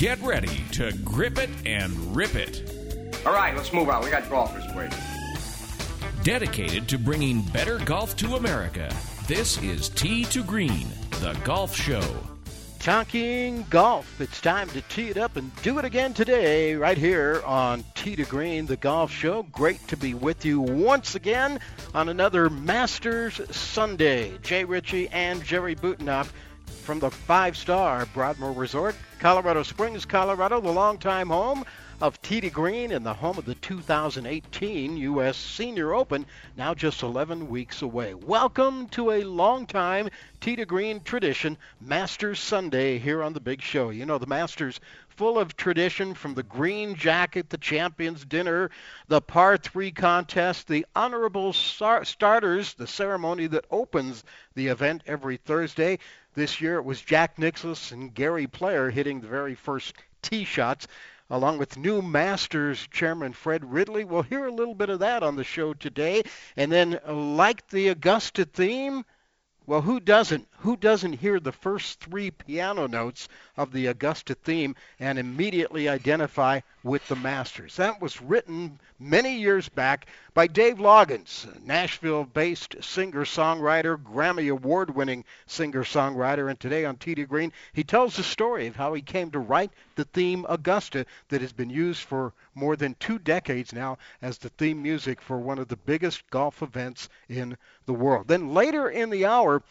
Get ready to grip it and rip it. All right, let's move on. We got golfers waiting. Dedicated to bringing better golf to America, this is Tee to Green, the golf show. Talking golf. It's time to tee it up and do it again today, right here on Tee to Green, the golf show. Great to be with you once again on another Masters Sunday. Jay Ritchie and Jerry Butenhoff from the five star Broadmoor Resort, Colorado Springs, Colorado, the longtime home of to Green and the home of the 2018 U.S. Senior Open, now just 11 weeks away. Welcome to a long-time Tee Green tradition, Masters Sunday here on the Big Show. You know, the Masters full of tradition from the green jacket, the champions dinner, the par three contest, the honorable star- starters, the ceremony that opens the event every Thursday. This year it was Jack Nicklaus and Gary Player hitting the very first tee shots along with new Masters chairman Fred Ridley. We'll hear a little bit of that on the show today. And then, like the Augusta theme, well, who doesn't? Who doesn't hear the first three piano notes of the Augusta theme and immediately identify with the Masters? That was written many years back by Dave Loggins, Nashville based singer songwriter, Grammy Award winning singer songwriter. And today on to Green, he tells the story of how he came to write the theme Augusta that has been used for more than two decades now as the theme music for one of the biggest golf events in the world. Then later in the hour,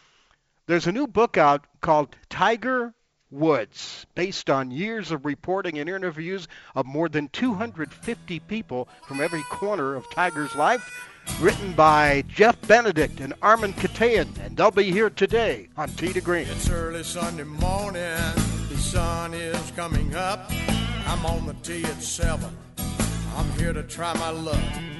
there's a new book out called Tiger Woods, based on years of reporting and interviews of more than 250 people from every corner of Tiger's life, written by Jeff Benedict and Armen Keteyian, and they'll be here today on Tee to Green. It's early Sunday morning, the sun is coming up. I'm on the tee at 7. I'm here to try my luck.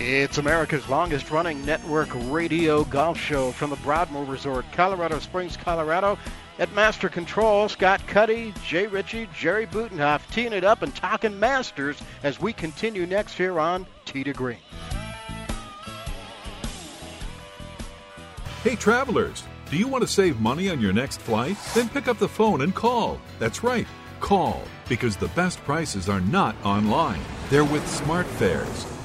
It's America's longest running network radio golf show from the Broadmoor Resort, Colorado Springs, Colorado. At Master Control, Scott Cuddy, Jay Ritchie, Jerry Butenhoff teeing it up and talking Masters as we continue next here on Tee to Green. Hey, travelers, do you want to save money on your next flight? Then pick up the phone and call. That's right, call, because the best prices are not online. They're with SmartFares.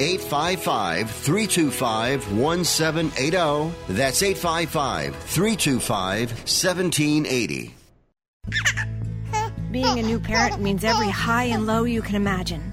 855 325 1780. That's 855 325 1780. Being a new parent means every high and low you can imagine.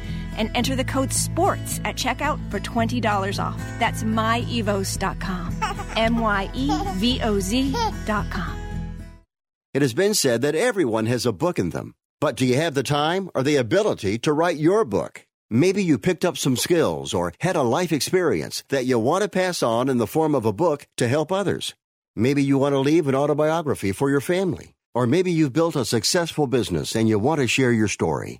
and enter the code SPORTS at checkout for $20 off. That's myevoz.com. M Y E V O Z.com. It has been said that everyone has a book in them. But do you have the time or the ability to write your book? Maybe you picked up some skills or had a life experience that you want to pass on in the form of a book to help others. Maybe you want to leave an autobiography for your family. Or maybe you've built a successful business and you want to share your story.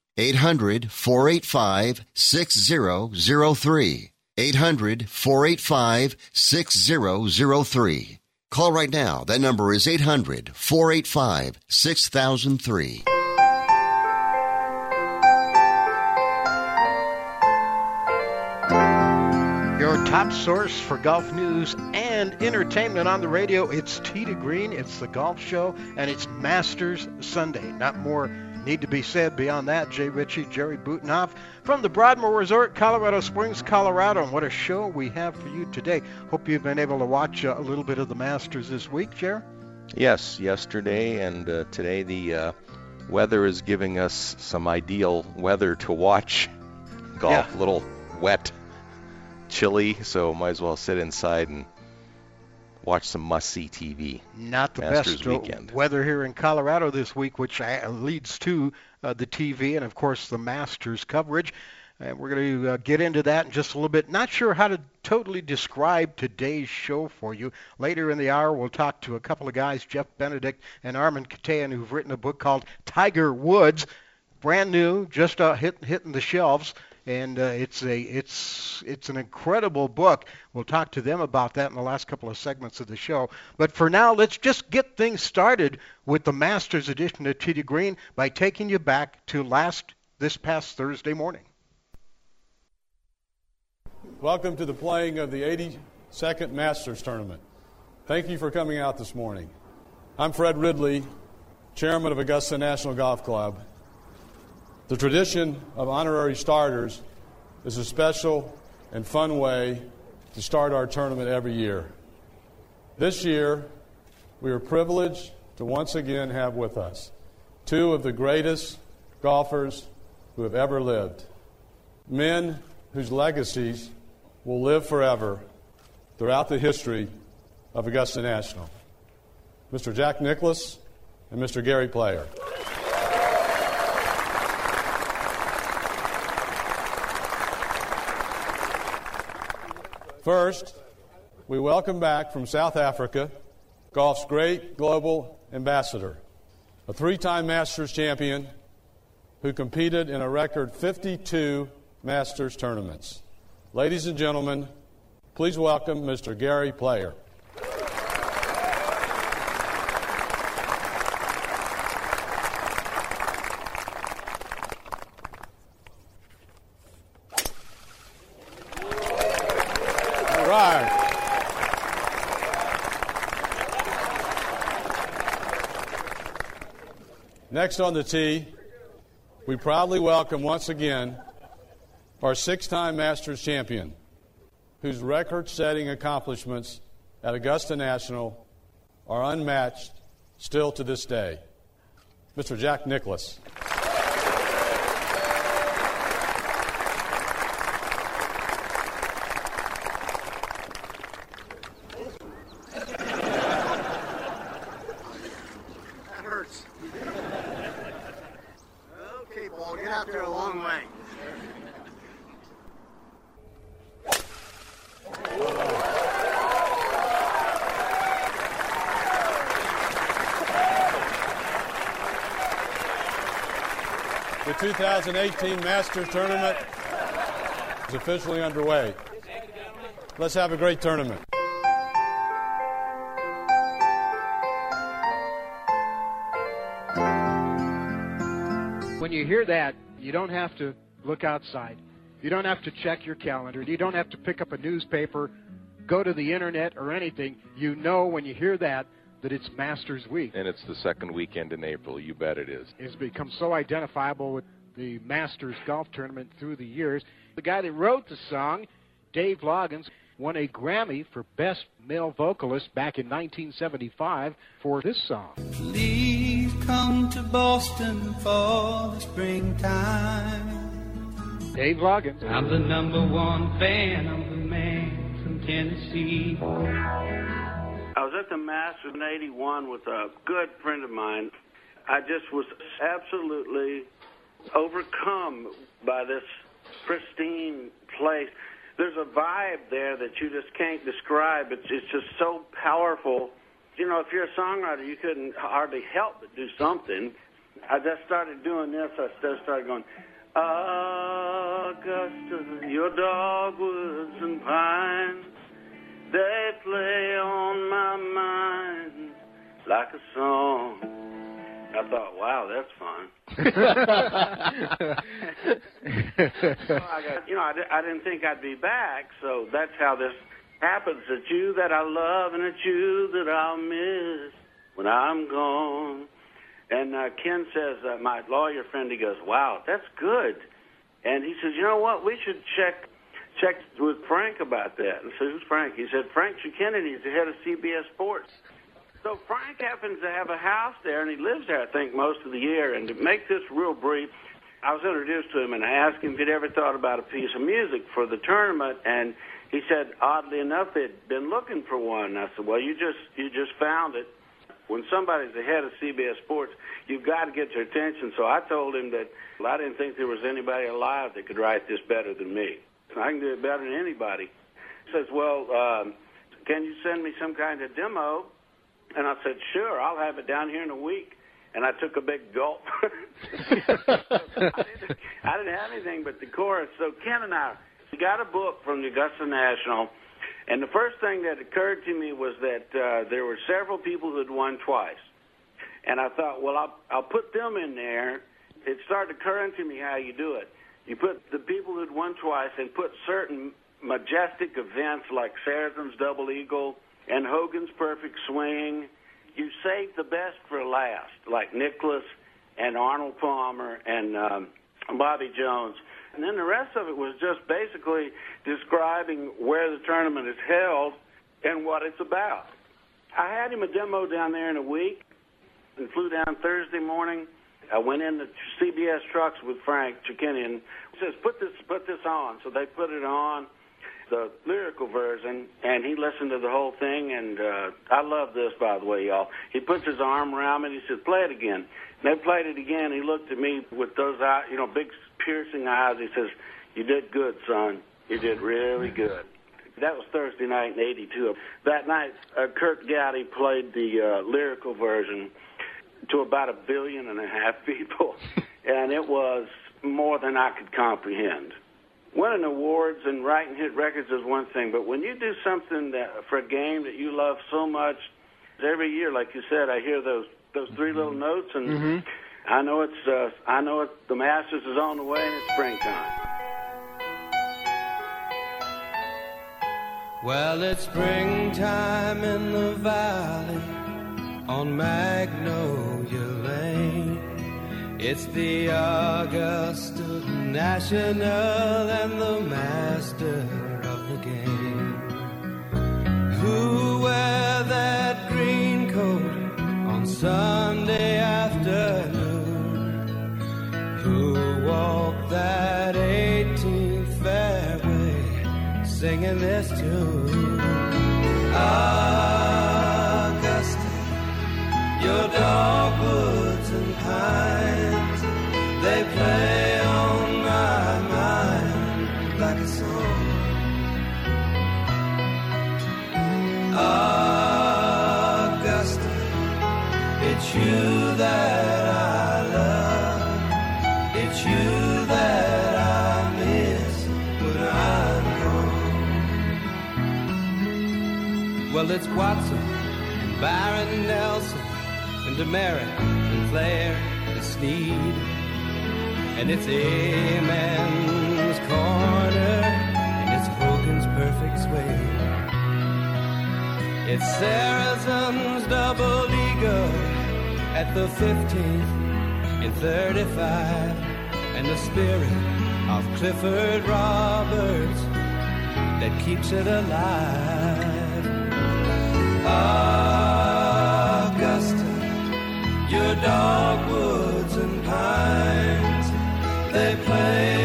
800 485 6003. 800 485 6003. Call right now. That number is 800 485 6003. Your top source for golf news and entertainment on the radio. It's Tee to Green, it's the golf show, and it's Masters Sunday. Not more need to be said beyond that. Jay Ritchie, Jerry Butenhoff from the Broadmoor Resort, Colorado Springs, Colorado. And what a show we have for you today. Hope you've been able to watch uh, a little bit of the Masters this week, Jerry. Yes, yesterday and uh, today the uh, weather is giving us some ideal weather to watch golf. Yeah. A little wet, chilly, so might as well sit inside and watch some must-see TV. Not the Masters best uh, weekend. weather here in Colorado this week, which uh, leads to uh, the TV and, of course, the Masters coverage. And we're going to uh, get into that in just a little bit. Not sure how to totally describe today's show for you. Later in the hour, we'll talk to a couple of guys, Jeff Benedict and Armen Keteyian, who've written a book called Tiger Woods, brand new, just uh, hit, hitting the shelves. And uh, it's a it's it's an incredible book. We'll talk to them about that in the last couple of segments of the show. But for now, let's just get things started with the Masters edition of Tee to Green by taking you back to last this past Thursday morning. Welcome to the playing of the 82nd Masters Tournament. Thank you for coming out this morning. I'm Fred Ridley, Chairman of Augusta National Golf Club. The tradition of honorary starters is a special and fun way to start our tournament every year. This year, we are privileged to once again have with us two of the greatest golfers who have ever lived, men whose legacies will live forever throughout the history of Augusta National. Mr. Jack Nicklaus and Mr. Gary Player. First, we welcome back from South Africa golf's great global ambassador, a three time Masters champion who competed in a record 52 Masters tournaments. Ladies and gentlemen, please welcome Mr. Gary Player. Right. Next on the tee, we proudly welcome once again our six time Masters champion, whose record setting accomplishments at Augusta National are unmatched still to this day. Mr. Jack Nicklaus. That hurts. Okay, ball, get out there a long way. The 2018 Masters Tournament is officially underway. Let's have a great tournament. When you hear that, you don't have to look outside. You don't have to check your calendar. You don't have to pick up a newspaper, go to the internet or anything. You know when you hear that that it's Masters Week. And it's the second weekend in April. You bet it is. It's become so identifiable with the Masters golf tournament through the years. The guy that wrote the song, Dave Loggins, won a Grammy for Best Male Vocalist back in 1975 for this song. Please come to Boston for the springtime. Dave Loggins. I'm the number one fan. I'm the man from Tennessee. I was at the Masters in 81 with a good friend of mine. I just was absolutely overcome by this pristine place. There's a vibe there that you just can't describe. It's, it's just so powerful. You know, if you're a songwriter, you couldn't hardly help but do something. I just started doing this. I just started going, Augusta, your dogwoods and pines, they play on my mind like a song. I thought, wow, that's fun. So I got, you know, I, I didn't think I'd be back, so that's how this happens. It's you that I love, and it's you that I'll miss when I'm gone. And uh, Ken says, uh, my lawyer friend, he goes, wow, that's good. And he says, you know what, we should check check with Frank about that. And said, who's Frank? He said, Frank Kennedy is the head of CBS Sports. So Frank happens to have a house there, and he lives there, I think, most of the year. And to make this real brief, I was introduced to him, and I asked him if he'd ever thought about a piece of music for the tournament, and he said, oddly enough, they'd been looking for one. And I said, well, you just you just found it. When somebody's the head of CBS Sports, you've got to get their attention. So I told him that well, I didn't think there was anybody alive that could write this better than me. I can do it better than anybody. He says, well, um, can you send me some kind of demo? And I said, sure, I'll have it down here in a week. And I took a big gulp. I, didn't, have anything but the chorus. So Ken and I, we got a book from the Augusta National. And the first thing that occurred to me was that uh, there were several people who had won twice. And I thought, well, I'll, I'll put them in there. It started occurring to me how you do it. You put the people who'd won twice and put certain majestic events like Sarazen's Double Eagle and Hogan's Perfect Swing. You save the best for last, like Nicklaus and Arnold Palmer and um, Bobby Jones. And then the rest of it was just basically describing where the tournament is held and what it's about. I had him a demo down there in a week and flew down Thursday morning. I went in the CBS trucks with Frank Chirkinian. He says, "Put this, put this on." So they put it on, the lyrical version, and he listened to the whole thing. And uh, I love this, by the way, y'all. He puts his arm around me and he says, "Play it again." And they played it again. He looked at me with those eyes, you know, big piercing eyes. He says, "You did good, son. You did really good." That was Thursday night in '82. That night, uh, Kurt Gowdy played the uh, lyrical version to about a billion and a half people, and it was more than I could comprehend. Winning awards and writing hit records is one thing, but when you do something that for a game that you love so much, every year, like you said, I hear those those three little notes, and Mm-hmm. I know it's uh, I know it, the Masters is on the way, and it's springtime. Well, it's springtime in the valley on Magnolia Lane. It's the Augusta National and the master of the game. Who wear that green coat on Sunday afternoon? Who walk that 18th fairway singing this tune? Augusta, your dogwoods and pines, they play Well, it's Watson and Byron Nelson and Demaret and Player and Snead. And it's Amen's Corner and it's Hogan's Perfect Swing. It's Sarazen's Double Eagle at the 15th in 35 and the spirit of Clifford Roberts that keeps it alive. Augusta, your dogwoods and pines, they play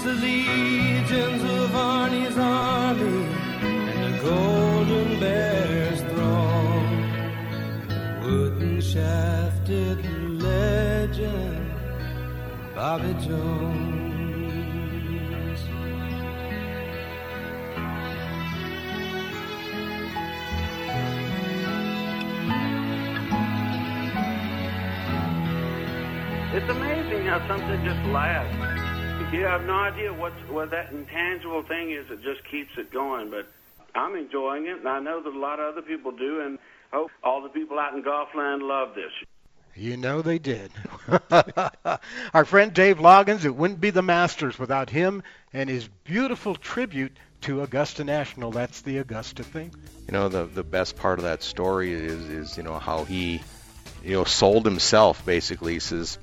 It's the legions of Arnie's army and the golden bear's throng. Wooden shafted legend, Bobby Jones. It's amazing how something just lasts. You have no idea what what that intangible thing is that just keeps it going. But I'm enjoying it, and I know that a lot of other people do, and hope all the people out in Golfland love this. You know they did. Our friend Dave Loggins, it wouldn't be the Masters without him and his beautiful tribute to Augusta National. That's the Augusta thing. You know, the the best part of that story is is you know how he, you know, sold himself basically. He says,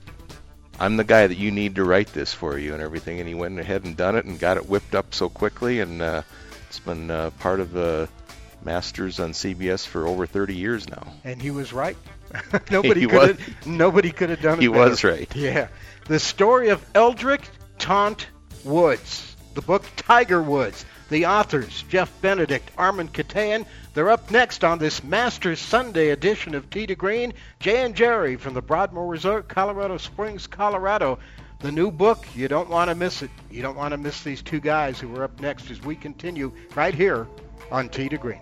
"I'm the guy that you need to write this for you and everything," and he went ahead and done it and got it whipped up so quickly, and uh, it's been uh, part of the Masters on CBS for over 30 years now. And he was right. nobody could have nobody could have done it. He better. was right. Yeah. The story of Eldrick Tont Woods. The book Tiger Woods. The authors, Jeff Benedict, Armen Keteyian, they're up next on this Masters Sunday edition of Tee to Green. Jay and Jerry from the Broadmoor Resort, Colorado Springs, Colorado. The new book, you don't want to miss it. You don't want to miss these two guys who are up next as we continue right here on Tee to Green.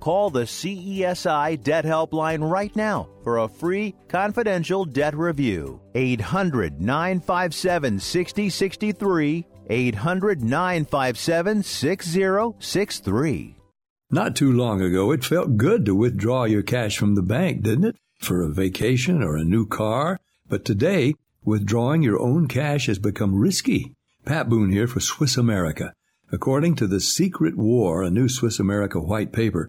Call the CESI Debt Helpline right now for a free confidential debt review. 800 957 6063. 800 957 6063. Not too long ago, it felt good to withdraw your cash from the bank, didn't it? For a vacation or a new car. But today, withdrawing your own cash has become risky. Pat Boone here for Swiss America. According to The Secret War, a new Swiss America white paper,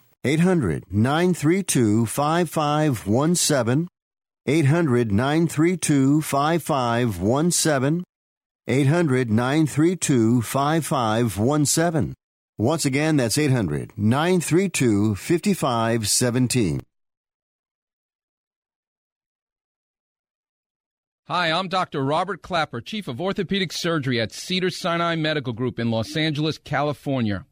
800 932 5517. 800 932 5517. 800 932 5517. Once again, that's 800 932 5517. Hi, I'm Dr. Robert Klapper, Chief of Orthopedic Surgery at Cedar Sinai Medical Group in Los Angeles, California.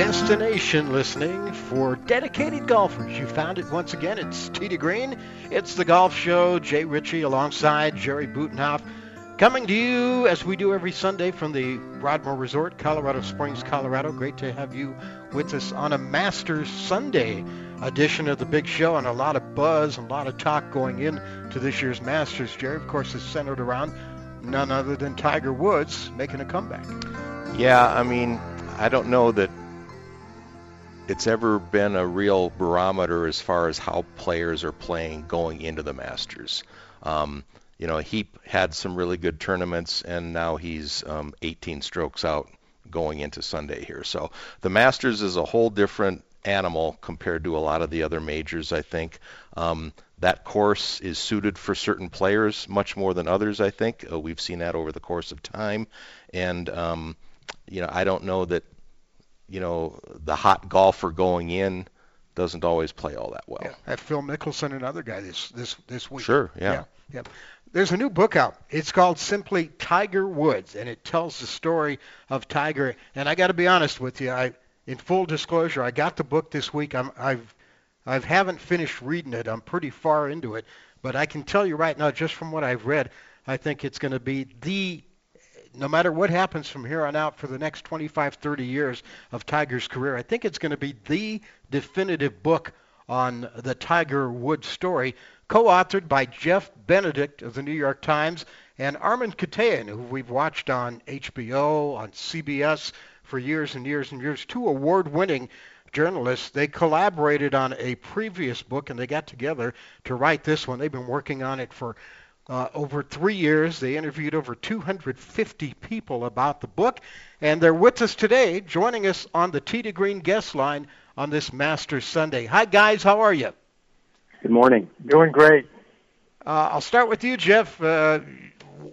Destination listening for dedicated golfers. You found it once again. It's to Green. It's the golf show. Jay Ritchie alongside Jerry Butenhoff. Coming to you as we do every Sunday from the Broadmoor Resort, Colorado Springs, Colorado. Great to have you with us on a Masters Sunday edition of the big show and a lot of buzz and a lot of talk going in to this year's Masters. Jerry, of course, is centered around none other than Tiger Woods making a comeback. Yeah, I mean, I don't know that it's ever been a real barometer as far as how players are playing going into the Masters. Um, you know, he had some really good tournaments, and now he's um, 18 strokes out going into Sunday here. So the Masters is a whole different animal compared to a lot of the other majors, I think. Um, that course is suited for certain players much more than others, I think. Uh, we've seen that over the course of time. And, um, you know, I don't know that you know, the hot golfer going in doesn't always play all that well. Yeah, have Phil Mickelson, another guy this this this week. Sure, yeah. yeah. yeah. There's a new book out. It's called simply Tiger Woods, and it tells the story of Tiger. And I got to be honest with you, I, in full disclosure, I got the book this week. I'm, I've, I haven't finished reading it. I'm pretty far into it, but I can tell you right now, just from what I've read, I think it's going to be the no matter what happens from here on out for the next 25, 30 years of Tiger's career, I think it's going to be the definitive book on the Tiger Woods story, co-authored by Jeff Benedict of the New York Times and Armen Keteyian, who we've watched on HBO, on CBS for years and years and years, two award-winning journalists. They collaborated on a previous book and they got together to write this one. They've been working on it for uh, over three years, they interviewed over 250 people about the book, and they're with us today, joining us on the Tee to Green guest line on this Masters Sunday. Hi, guys. How are you? Good morning. Doing great. Uh, I'll start with you, Jeff. Uh,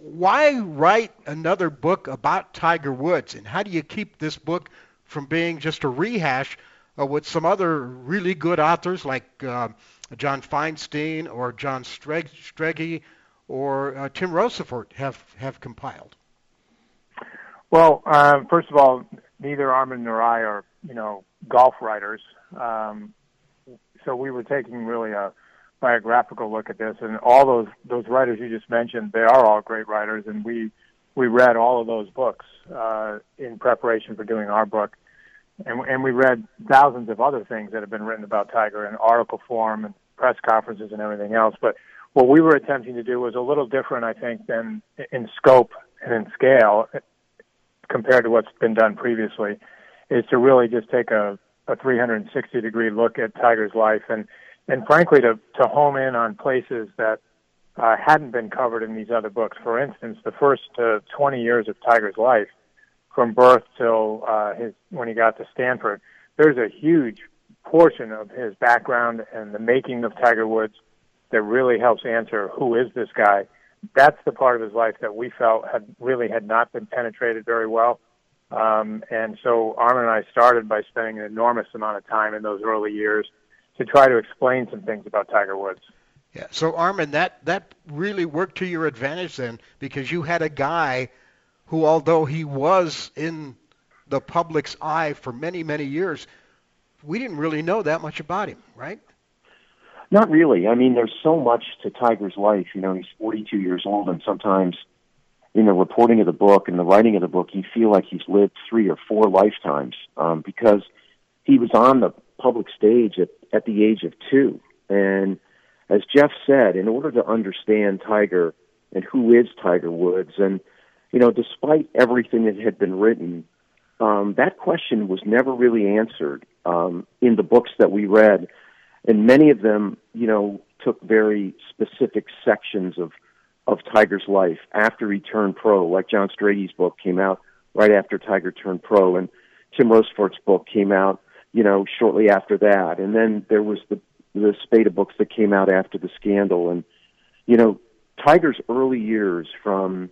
why write another book about Tiger Woods, and how do you keep this book from being just a rehash uh, with some other really good authors like uh, John Feinstein or John Strege or uh, Tim Rosaforte have, have compiled? Well, uh, first of all, neither Armen nor I are, you know, golf writers. Um, so we were taking really a biographical look at this, and all those those writers you just mentioned, they are all great writers, and we we read all of those books uh, in preparation for doing our book, and and we read thousands of other things that have been written about Tiger in article form and press conferences and everything else, but what we were attempting to do was a little different, I think, than in scope and in scale compared to what's been done previously, is to really just take a, a 360 degree look at Tiger's life and, and frankly to, to home in on places that uh, hadn't been covered in these other books. For instance, the first uh, 20 years of Tiger's life, from birth till uh, his when he got to Stanford, there's a huge portion of his background and the making of Tiger Woods that really helps answer who is this guy. That's the part of his life that we felt had really had not been penetrated very well. Um, and so Armen and I started by spending an enormous amount of time in those early years to try to explain some things about Tiger Woods. Yeah. So Armen, that that really worked to your advantage then, because you had a guy who, although he was in the public's eye for many many years, we didn't really know that much about him, right? Not really. I mean, there's so much to Tiger's life. You know, he's 42 years old, and sometimes in the reporting of the book and the writing of the book, you feel like he's lived three or four lifetimes um, because he was on the public stage at, at the age of two. And as Jeff said, in order to understand Tiger and who is Tiger Woods, and you know, despite everything that had been written, um, that question was never really answered um, in the books that we read, and many of them, you know, took very specific sections of of Tiger's life after he turned pro, like John Strege's book came out right after Tiger turned pro, and Tim Rosaforte's book came out, you know, shortly after that, and then there was the the spate of books that came out after the scandal, and you know, Tiger's early years from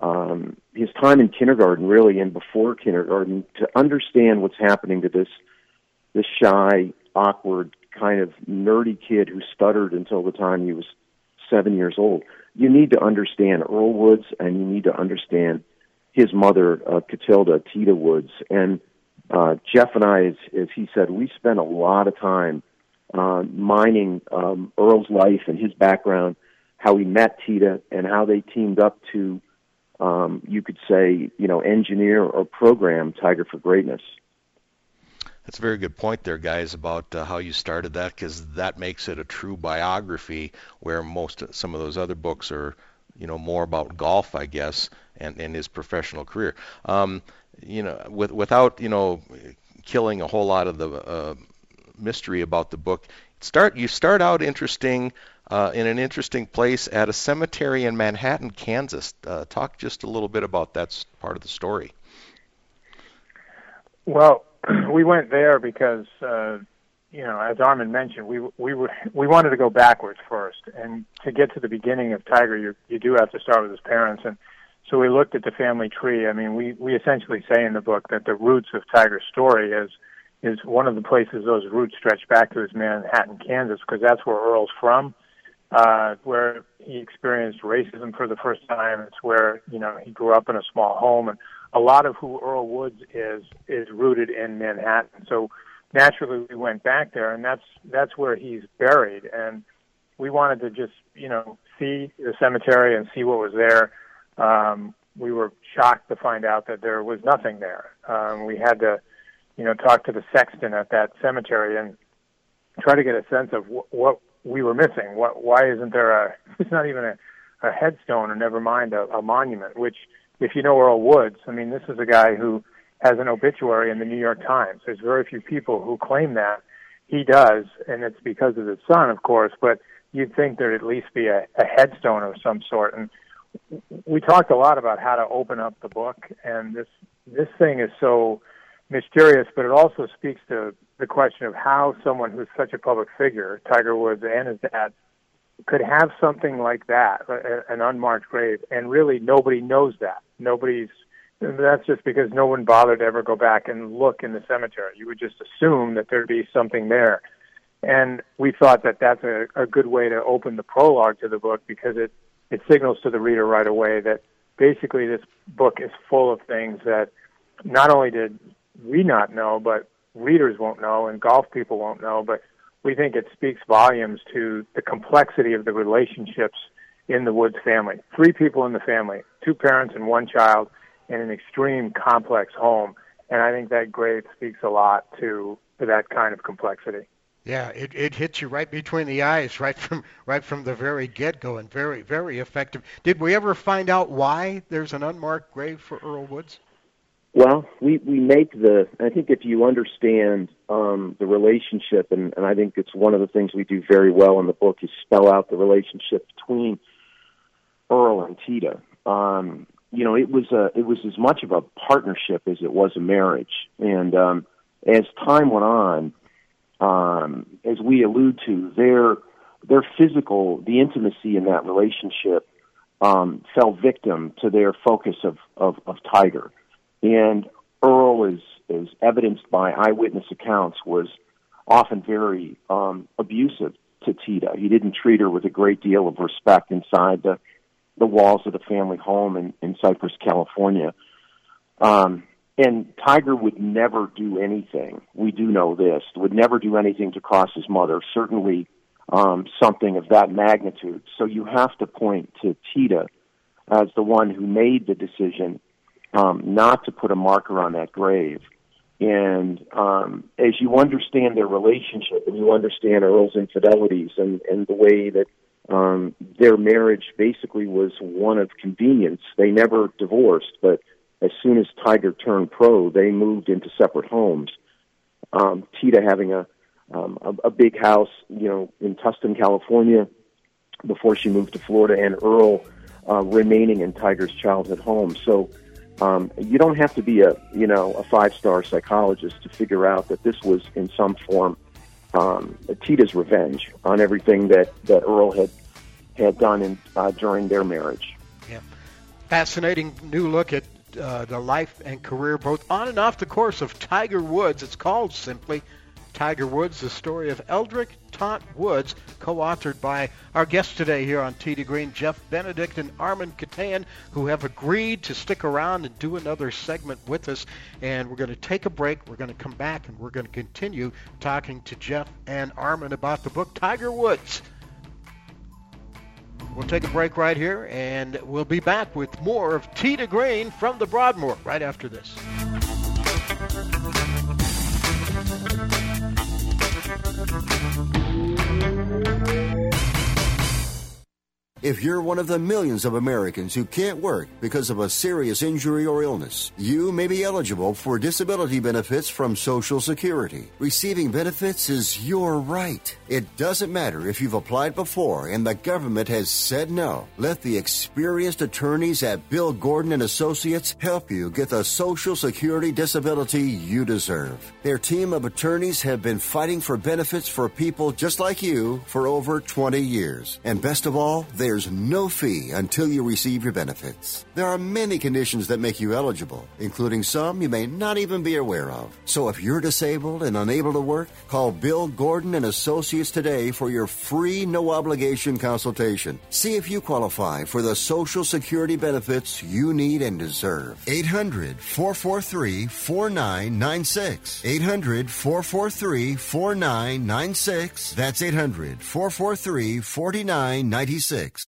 um, his time in kindergarten, really, and before kindergarten, to understand what's happening to this this shy, awkward, kind of nerdy kid who stuttered until the time he was seven years old. You need to understand Earl Woods, and you need to understand his mother, uh, Kultida Tita Woods, and uh, Jeff and I, as, as he said, we spent a lot of time uh, mining um, Earl's life and his background, how he met Tita, and how they teamed up to um, you could say, you know, engineer or program Tiger for Greatness. That's a very good point there, guys, about uh, how you started that, because that makes it a true biography, where most some of those other books are, you know, more about golf, I guess, and, his professional career. Um, you know, with, without you know, killing a whole lot of the uh, mystery about the book, start you start out interesting uh, in an interesting place at a cemetery in Manhattan, Kansas. Uh, talk just a little bit about that part of the story. Well, we went there because, uh, you know, as Armen mentioned, we we were we wanted to go backwards first, and to get to the beginning of Tiger, you you do have to start with his parents, and so we looked at the family tree. I mean, we we essentially say in the book that the roots of Tiger's story is is one of the places those roots stretch back to is Manhattan, Kansas, because that's where Earl's from uh, where he experienced racism for the first time. It's where you know he grew up in a small home, and a lot of who Earl Woods is is rooted in Manhattan. So naturally, we went back there, and that's that's where he's buried. And we wanted to just you know see the cemetery and see what was there. Um, we were shocked to find out that there was nothing there. Um, we had to, you know, talk to the sexton at that cemetery and try to get a sense of wh- what we were missing. What? Why isn't there a? It's not even a, a headstone, or never mind a, a monument. Which, if you know Earl Woods, I mean, this is a guy who has an obituary in the New York Times. There's very few people who claim that. He does, and it's because of his son, of course. But you'd think there'd at least be a, a headstone of some sort. And we talked a lot about how to open up the book, and this this thing is so mysterious, but it also speaks to the question of how someone who's such a public figure, Tiger Woods and his dad, could have something like that, an unmarked grave, and really nobody knows that. Nobody's. That's just because no one bothered to ever go back and look in the cemetery. You would just assume that there'd be something there, and we thought that that's a, a good way to open the prologue to the book because it it signals to the reader right away that basically this book is full of things that not only did we not know, but readers won't know and golf people won't know, but we think it speaks volumes to the complexity of the relationships in the Woods family. Three people in the family, two parents and one child in an extreme complex home. And I think that grave speaks a lot to, to that kind of complexity. Yeah, it, it hits you right between the eyes, right from right from the very get go, and very very effective. Did we ever find out why there's an unmarked grave for Earl Woods? Well, we, we make the, I think if you understand um, the relationship, and, and I think it's one of the things we do very well in the book is spell out the relationship between Earl and Tita. Um, you know, it was a, it was as much of a partnership as it was a marriage. And um, as time went on, um, as we allude to, their their physical, the intimacy in that relationship um, fell victim to their focus of, of, of Tiger. And Earl, is, is evidenced by eyewitness accounts, was often very um, abusive to Tita. He didn't treat her with a great deal of respect inside the the walls of the family home in, in Cypress, California. Um, and Tiger would never do anything. We do know this. Would never do anything to cross his mother. Certainly, um, something of that magnitude. So you have to point to Tita as the one who made the decision um, not to put a marker on that grave. And um, as you understand their relationship and you understand Earl's infidelities and, and the way that um, their marriage basically was one of convenience, they never divorced, but as soon as Tiger turned pro, they moved into separate homes. Um, Tita having a, um, a a big house, you know, in Tustin, California, before she moved to Florida, and Earl uh, remaining in Tiger's childhood home. So um, you don't have to be a you know a five star psychologist to figure out that this was in some form um, Tita's revenge on everything that that Earl had had done in, uh, during their marriage. Yeah, fascinating new look at uh, the life and career, both on and off the course of Tiger Woods. It's called simply Tiger Woods, the story of Eldrick Tont Woods, co-authored by our guests today here on to Green, Jeff Benedict and Armen Keteyian, who have agreed to stick around and do another segment with us. And we're going to take a break. We're going to come back and we're going to continue talking to Jeff and Armen about the book Tiger Woods. We'll take a break right here, and we'll be back with more of to Green from the Broadmoor right after this. If you're one of the millions of Americans who can't work because of a serious injury or illness, you may be eligible for disability benefits from Social Security. Receiving benefits is your right. It doesn't matter if you've applied before and the government has said no. Let the experienced attorneys at Bill Gordon and Associates help you get the Social Security disability you deserve. Their team of attorneys have been fighting for benefits for people just like you for over 20 years. And best of all, there's no fee until you receive your benefits. There are many conditions that make you eligible, including some you may not even be aware of. So if you're disabled and unable to work, call Bill Gordon and Associates today for your free no obligation consultation. See if you qualify for the Social Security benefits you need and deserve. 800 443 4996. 800 443 4996. That's 800 443 4996.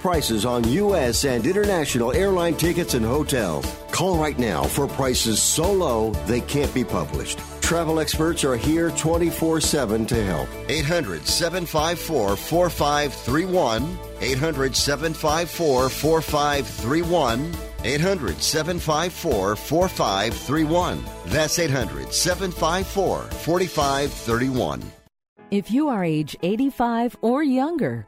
prices on U.S. and international airline tickets and hotels. Call right now for prices so low they can't be published. Travel experts are here 24 7 to help. 800 754 4531. 800 754 4531. 800 754 4531. That's 800 754 4531. If you are age 85 or younger,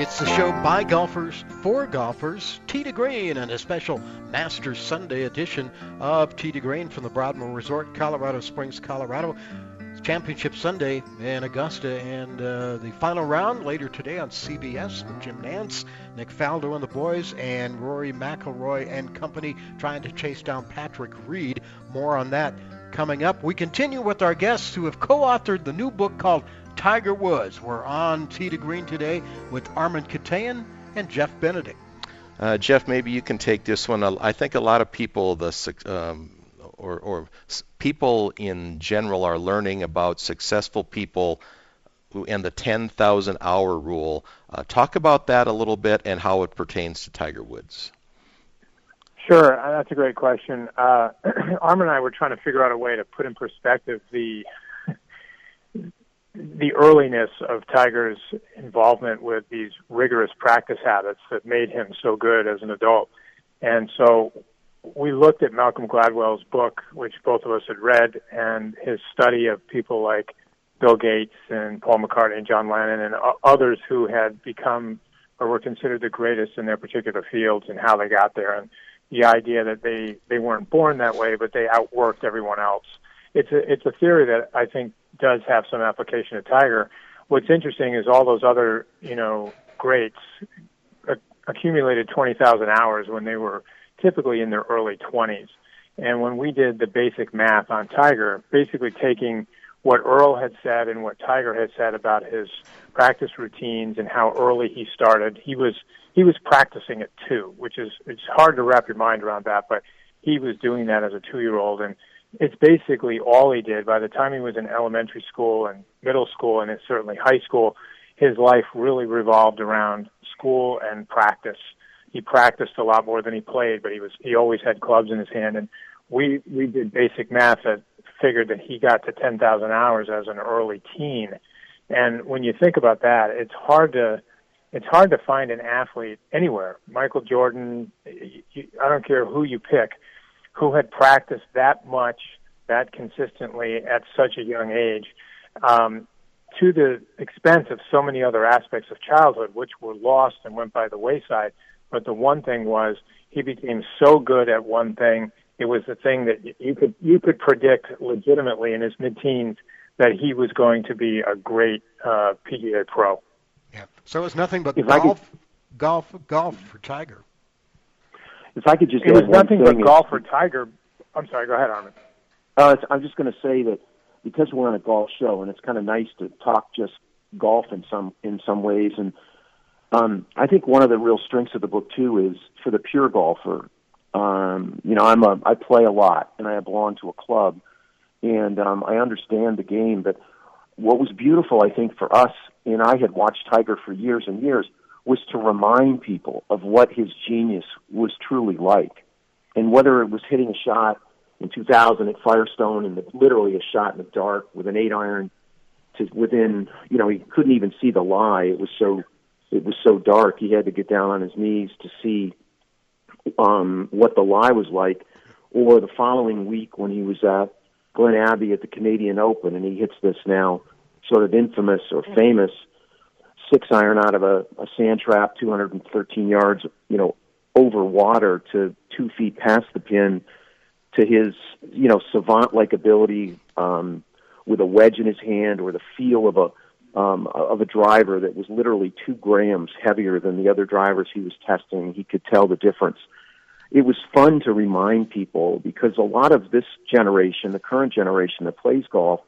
It's the show by golfers for golfers, to Green, and a special Masters Sunday edition of to Green from the Broadmoor Resort, Colorado Springs, Colorado. It's Championship Sunday in Augusta, and uh, the final round later today on CBS with Jim Nantz, Nick Faldo and the boys, and Rory McIlroy and company trying to chase down Patrick Reed. More on that coming up. We continue with our guests who have co-authored the new book called Tiger Woods. We're on Tee to Green today with Armen Keteyian and Jeff Benedict. Uh, Jeff, maybe you can take this one. I think a lot of people, the um, or, or people in general, are learning about successful people and the 10,000 hour rule. Uh, talk about that a little bit and how it pertains to Tiger Woods. Sure, uh, that's a great question. Uh, Armen and I were trying to figure out a way to put in perspective the the earliness of Tiger's involvement with these rigorous practice habits that made him so good as an adult. And so we looked at Malcolm Gladwell's book, which both of us had read, and his study of people like Bill Gates and Paul McCartney and John Lennon and others who had become or were considered the greatest in their particular fields and how they got there. And the idea that they, they weren't born that way, but they outworked everyone else. It's a, it's a theory that I think does have some application to Tiger. What's interesting is all those other, you know, greats accumulated 20,000 hours when they were typically in their early 20s. And when we did the basic math on Tiger, basically taking what Earl had said and what Tiger had said about his practice routines and how early he started, he was he was practicing it too, which is it's hard to wrap your mind around that, but he was doing that as a two year old and it's basically all he did. By the time he was in elementary school and middle school and it's certainly high school, his life really revolved around school and practice. He practiced a lot more than he played, but he was he always had clubs in his hand. And we we did basic math that figured that he got to 10,000 hours as an early teen. And when you think about that, it's hard to it's hard to find an athlete anywhere. Michael Jordan, I don't care who you pick, who had practiced that much, that consistently at such a young age, um, to the expense of so many other aspects of childhood, which were lost and went by the wayside. But the one thing was he became so good at one thing. It was the thing that you could you could predict legitimately in his mid-teens that he was going to be a great uh, PGA pro. Yeah. So it's nothing but if golf, could, golf, golf for Tiger. If I could just it was nothing but golf for Tiger. I'm sorry. Go ahead, Armen. Uh, I'm just going to say that because we're on a golf show, and it's kind of nice to talk just golf in some in some ways. And um, I think one of the real strengths of the book too is for the pure golfer. Um, you know, I'm a I play a lot, and I belong to a club, and um, I understand the game. But what was beautiful, I think, for us, and I had watched Tiger for years and years, was to remind people of what his genius was truly like, and whether it was hitting a shot in 2000 at Firestone and literally a shot in the dark with an eight iron to within, you know, he couldn't even see the lie. It was so, it was so dark. He had to get down on his knees to see um, what the lie was like. Or the following week when he was at Glen Abbey at the Canadian Open and he hits this now sort of infamous or famous six iron out of a, a sand trap, 213 yards, you know, over water to two feet past the pin to his, you know, savant-like ability um, with a wedge in his hand or the feel of a um, of a driver that was literally two grams heavier than the other drivers he was testing. He could tell the difference. It was fun to remind people because a lot of this generation, the current generation that plays golf,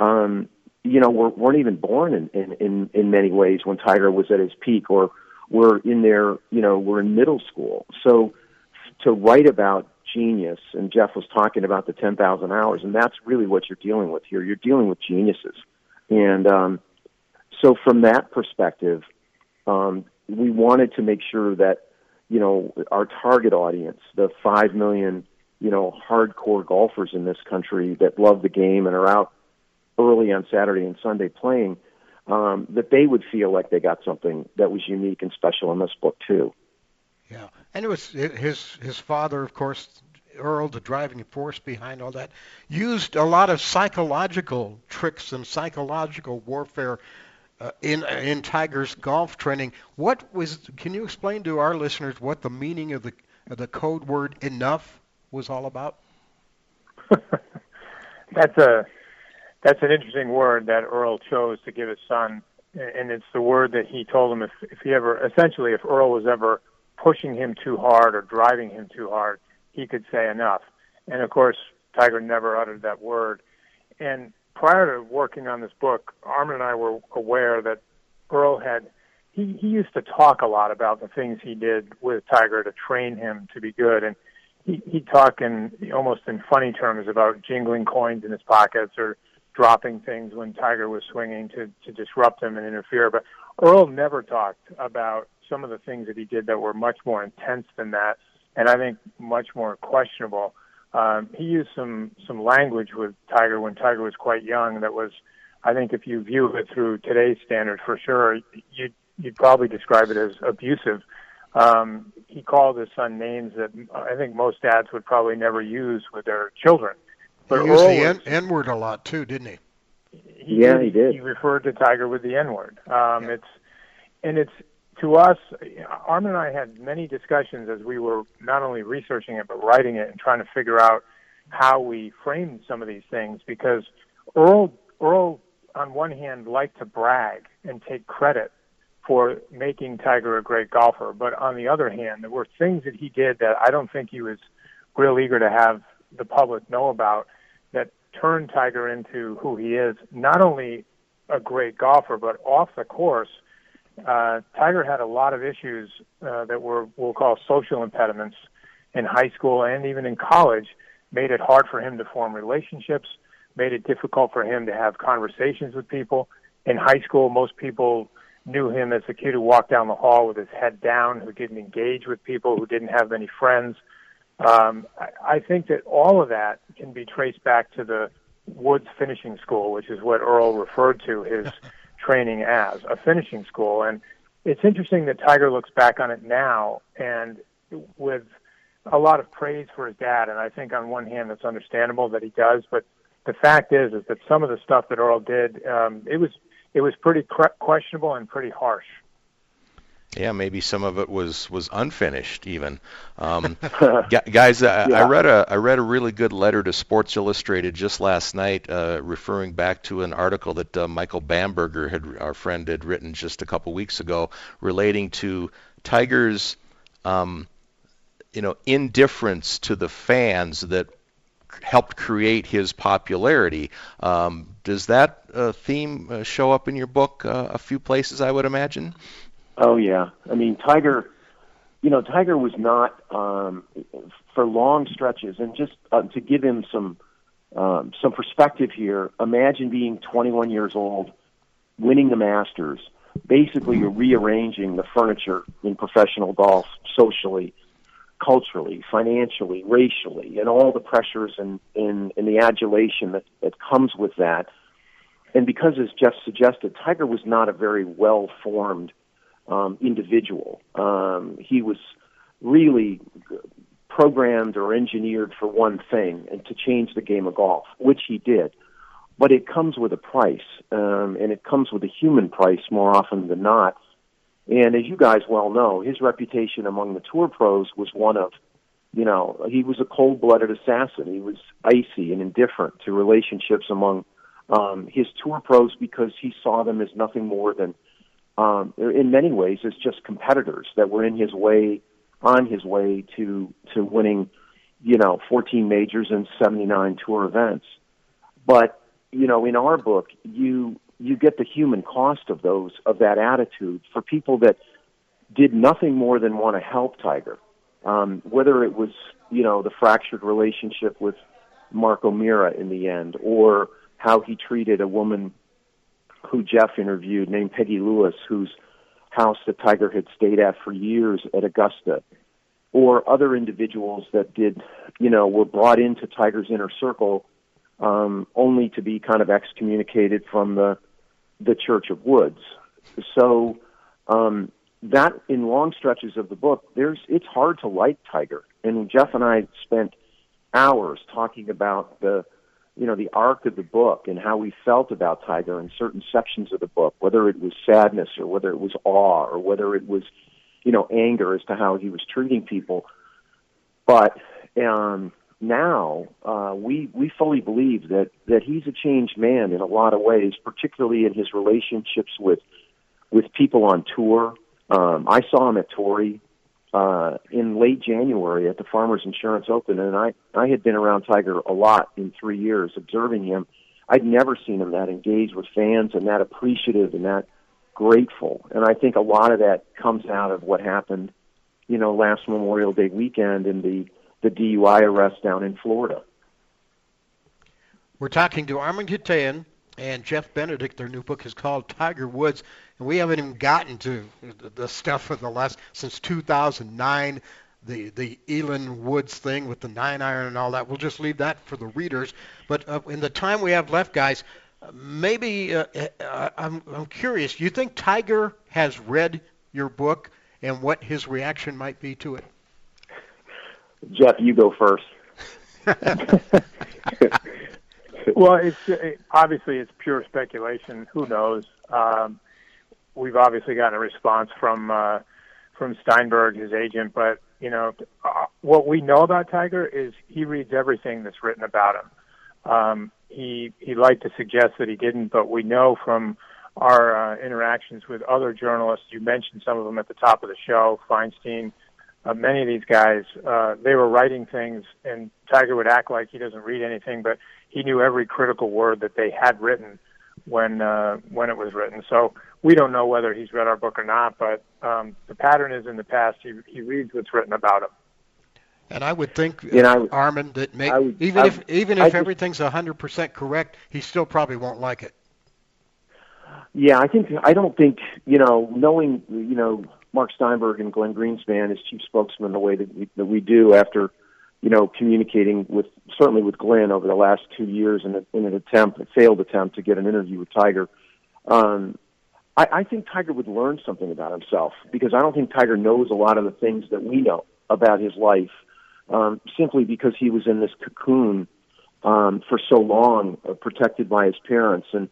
um, you know, were, weren't even born in, in, in, in many ways when Tiger was at his peak or were in their, you know, were in middle school. So to write about genius, and Jeff was talking about the 10,000 hours, and that's really what you're dealing with here. You're dealing with geniuses. And um, so, from that perspective, um, we wanted to make sure that, you know, our target audience, the 5 million, you know, hardcore golfers in this country that love the game and are out early on Saturday and Sunday playing, um, that they would feel like they got something that was unique and special in this book, too. Yeah, and it was his his father, of course, Earl, the driving force behind all that, used a lot of psychological tricks and psychological warfare uh, in in Tiger's golf training. What was? Can you explain to our listeners what the meaning of the of the code word enough was all about? that's a that's an interesting word that Earl chose to give his son, and it's the word that he told him if if he ever essentially if Earl was ever pushing him too hard or driving him too hard, he could say enough. And of course, Tiger never uttered that word. And prior to working on this book, Armen and I were aware that Earl had he he used to talk a lot about the things he did with Tiger to train him to be good, and he he'd talk in almost in funny terms about jingling coins in his pockets or dropping things when Tiger was swinging to to disrupt him and interfere. But Earl never talked about some of the things that he did that were much more intense than that, and I think much more questionable. Um, he used some some language with Tiger when Tiger was quite young that was, I think, if you view it through today's standard, for sure, you'd you'd probably describe it as abusive. Um, he called his son names that I think most dads would probably never use with their children. But he used Earl the N, N word a lot too, didn't he? he yeah, he did. He referred to Tiger with the N word. Um, yeah. It's and it's to us, Armen and I had many discussions as we were not only researching it but writing it and trying to figure out how we framed some of these things because Earl Earl on one hand liked to brag and take credit for making Tiger a great golfer, but on the other hand, there were things that he did that I don't think he was real eager to have the public know about turned Tiger into who he is, not only a great golfer, but off the course – uh, Tiger had a lot of issues uh, that were we'll call social impediments in high school and even in college. Made it hard for him to form relationships. Made it difficult for him to have conversations with people. In high school, most people knew him as the kid who walked down the hall with his head down, who didn't engage with people, who didn't have many friends. Um, I, I think that all of that can be traced back to the Woods Finishing School, which is what Earl referred to his training as a finishing school. And it's interesting that Tiger looks back on it now and with a lot of praise for his dad. And I think on one hand, it's understandable that he does, but the fact is, is that some of the stuff that Earl did, um, it was it was pretty questionable and pretty harsh. Yeah, maybe some of it was was unfinished even. Um, guys, I, yeah. I read a I read a really good letter to Sports Illustrated just last night, uh, referring back to an article that uh, Michael Bamberger had our friend had written just a couple weeks ago, relating to Tiger's, um, you know, indifference to the fans that helped create his popularity. Um, does that uh, theme uh, show up in your book uh, a few places? I would imagine. Oh yeah, I mean Tiger. You know, Tiger was not um, for long stretches, and just uh, to give him some um, some perspective here. Imagine being 21 years old, winning the Masters, basically you're rearranging the furniture in professional golf socially, culturally, financially, racially, and all the pressures and, and, and the adulation that, that comes with that. And because, as Jeff suggested, Tiger was not a very well formed um, individual. Um, he was really programmed or engineered for one thing and to change the game of golf, which he did. But it comes with a price, um, and it comes with a human price more often than not. And as you guys well know, his reputation among the tour pros was one of, you know, he was a cold-blooded assassin. He was icy and indifferent to relationships among um, his tour pros because he saw them as nothing more than um, in many ways as just competitors that were in his way, on his way to to winning, you know, 14 majors and 79 tour events. But you know, in our book, you you get the human cost of those of that attitude for people that did nothing more than want to help Tiger. Um, whether it was you know the fractured relationship with Mark O'Meara in the end, or how he treated a woman who Jeff interviewed named Peggy Lewis, whose house the Tiger had stayed at for years at Augusta, or other individuals that did, you know, were brought into Tiger's inner circle um, only to be kind of excommunicated from the the Church of Woods. So um, that in long stretches of the book, there's it's hard to like Tiger, and Jeff and I spent hours talking about the you know, the arc of the book and how we felt about Tiger in certain sections of the book, whether it was sadness or whether it was awe or whether it was, you know, anger as to how he was treating people. But um, now uh, we we fully believe that that he's a changed man in a lot of ways, particularly in his relationships with with people on tour. Um, I saw him at Torrey uh, in late January at the Farmers Insurance Open, and I I had been around Tiger a lot in three years, observing him. I'd never seen him that engaged with fans and that appreciative and that grateful. And I think a lot of that comes out of what happened, you know, last Memorial Day weekend in the the DUI arrest down in Florida. We're talking to Armen Keteyian and Jeff Benedict. Their new book is called Tiger Woods, and we haven't even gotten to the stuff of the last since 2009 the the Elin Woods thing with the nine iron and all that. We'll just leave that for the readers. But uh, in the time we have left, guys, maybe uh, uh, I'm I'm curious. Do you think Tiger has read your book and what his reaction might be to it? Jeff, you go first. well, it's it, obviously it's pure speculation. Who knows? Um, we've obviously gotten a response from uh, from Steinberg, his agent, but you know uh, what we know about Tiger is he reads everything that's written about him. Um, he he liked to suggest that he didn't, but we know from our uh, interactions with other journalists. You mentioned some of them at the top of the show, Feinstein uh, many of these guys, uh, they were writing things, and Tiger would act like he doesn't read anything, but he knew every critical word that they had written when uh, when it was written. So we don't know whether he's read our book or not, but um, the pattern is in the past he he reads what's written about him. And I would think, you know, Armen, that may, would, even I, if even if I everything's a hundred percent correct, he still probably won't like it. Yeah, I think I don't think you know knowing you know Mark Steinberg and Glenn Greenspan as chief spokesman the way that we, that we do after, you know, communicating with certainly with Glenn over the last two years in, a, in an attempt, a failed attempt to get an interview with Tiger. Um, I, I think Tiger would learn something about himself because I don't think Tiger knows a lot of the things that we know about his life, um, simply because he was in this cocoon um, for so long, uh, protected by his parents, and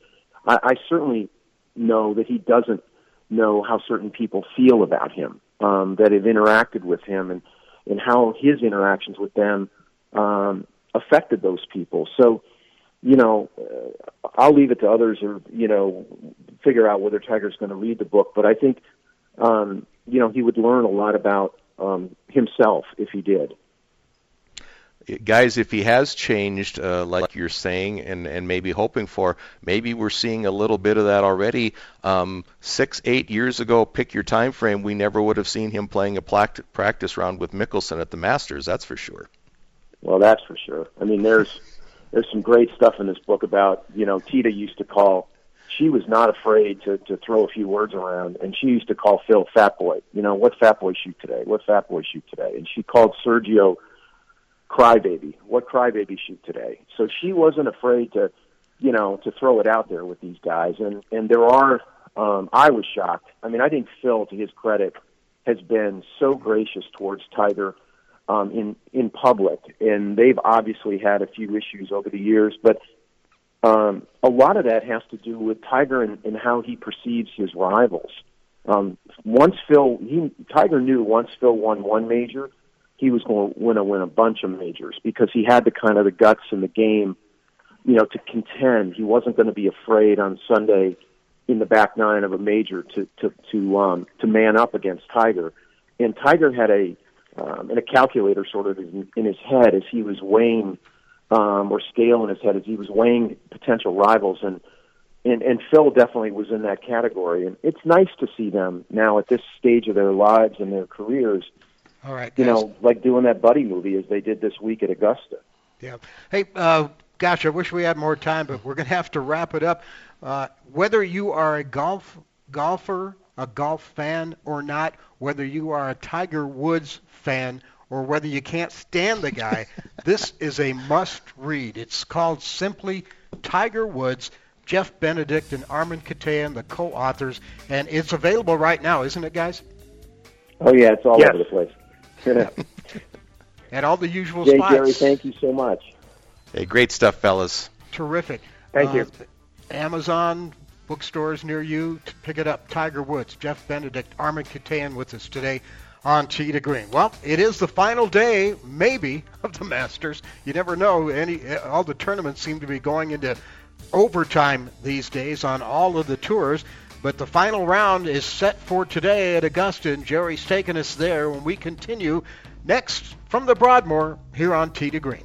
I, I certainly know that he doesn't know how certain people feel about him um, that have interacted with him and and how his interactions with them um, affected those people. So, you know, uh, I'll leave it to others or you know figure out whether Tiger's going to read the book. But I think um, you know he would learn a lot about um, himself if he did guys, if he has changed, uh, like you're saying, and, and maybe hoping for, maybe we're seeing a little bit of that already. Um, six, eight years ago, pick your time frame, we never would have seen him playing a practice round with Mickelson at the Masters. That's for sure. Well, that's for sure. I mean, there's there's some great stuff in this book about you know Tida used to call. She was not afraid to to throw a few words around, and she used to call Phil Fat Boy. You know, what Fat Boy shoot today? What Fat Boy shoot today? And she called Sergio crybaby. What crybaby shoot today? So she wasn't afraid to, you know, to throw it out there with these guys. And and there are. Um, I was shocked. I mean, I think Phil, to his credit, has been so gracious towards Tiger um, in in public, and they've obviously had a few issues over the years, but. Um, a lot of that has to do with Tiger and, and how he perceives his rivals. Um, once Phil, he, Tiger knew once Phil won one major, he was going to win a win a bunch of majors because he had the kind of the guts in the game, you know, to contend. He wasn't going to be afraid on Sunday in the back nine of a major to to to um to man up against Tiger. And Tiger had a um and a calculator sort of in, in his head as he was weighing um or scale in his head as he was weighing potential rivals and and and Phil definitely was in that category and it's nice to see them now at this stage of their lives and their careers all right. You know, like doing that buddy movie as they did this week at Augusta. Yeah. Hey, uh, gosh, I wish we had more time, but we're going to have to wrap it up. Uh, whether you are a golf golfer, a golf fan or not, whether you are a Tiger Woods fan or whether you can't stand the guy, this is a must read. It's called simply Tiger Woods. Jeff Benedict and Armen Keteyian, the co-authors, and it's available right now, isn't it, guys? Oh yeah, it's all yes. over the place. At all the usual Jay, spots. Jerry, thank you so much. Hey, great stuff, fellas. Terrific. Thank uh, you. Amazon bookstores near you, to pick it up. Tiger Woods, Jeff Benedict, Armen Keteyian with us today on Tee to Green. Well, it is the final day, maybe, of the Masters. You never know. Any all the tournaments seem to be going into overtime these days on all of the tours. But the final round is set for today at Augusta, and Jerry's taking us there when we continue next from the Broadmoor here on Tee to Green.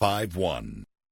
five one.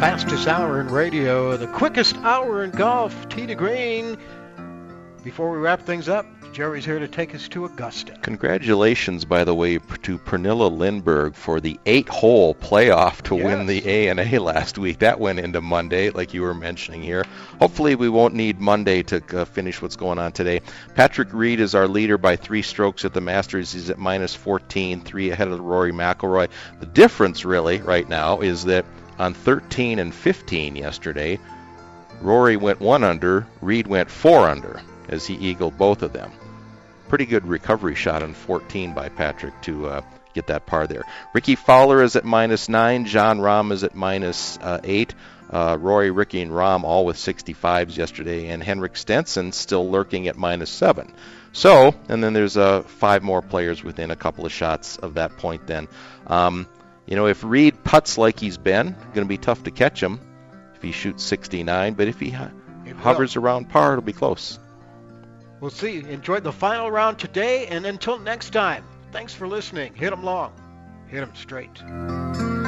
Fastest hour in radio, the quickest hour in golf, Tee to Green. Before we wrap things up, Jerry's here to take us to Augusta. Congratulations, by the way, to Pernilla Lindberg for the eight-hole playoff to win the A and A last week. That went into Monday, like you were mentioning here. Hopefully, we won't need Monday to uh, finish what's going on today. Patrick Reed is our leader by three strokes at the Masters. He's at minus 14, three ahead of Rory McIlroy. The difference, really, right now, is that on 13 and 15 yesterday, Rory went one under, Reed went four under as he eagled both of them. Pretty good recovery shot on 14 by Patrick to uh, get that par there. Rickie Fowler is at minus 9. Jon Rahm is at minus, uh, 8. Uh, Rory, Ricky, and Rahm all with 65s yesterday. And Henrik Stenson still lurking at minus 7. So, and then there's uh, five more players within a couple of shots of that point then. Um, you know, if Reed puts like he's been, going to be tough to catch him if he shoots 69. But if he hovers around par, it'll be close. We'll see. Enjoy the final round today, and until next time, thanks for listening. Hit 'em long, hit hit 'em straight.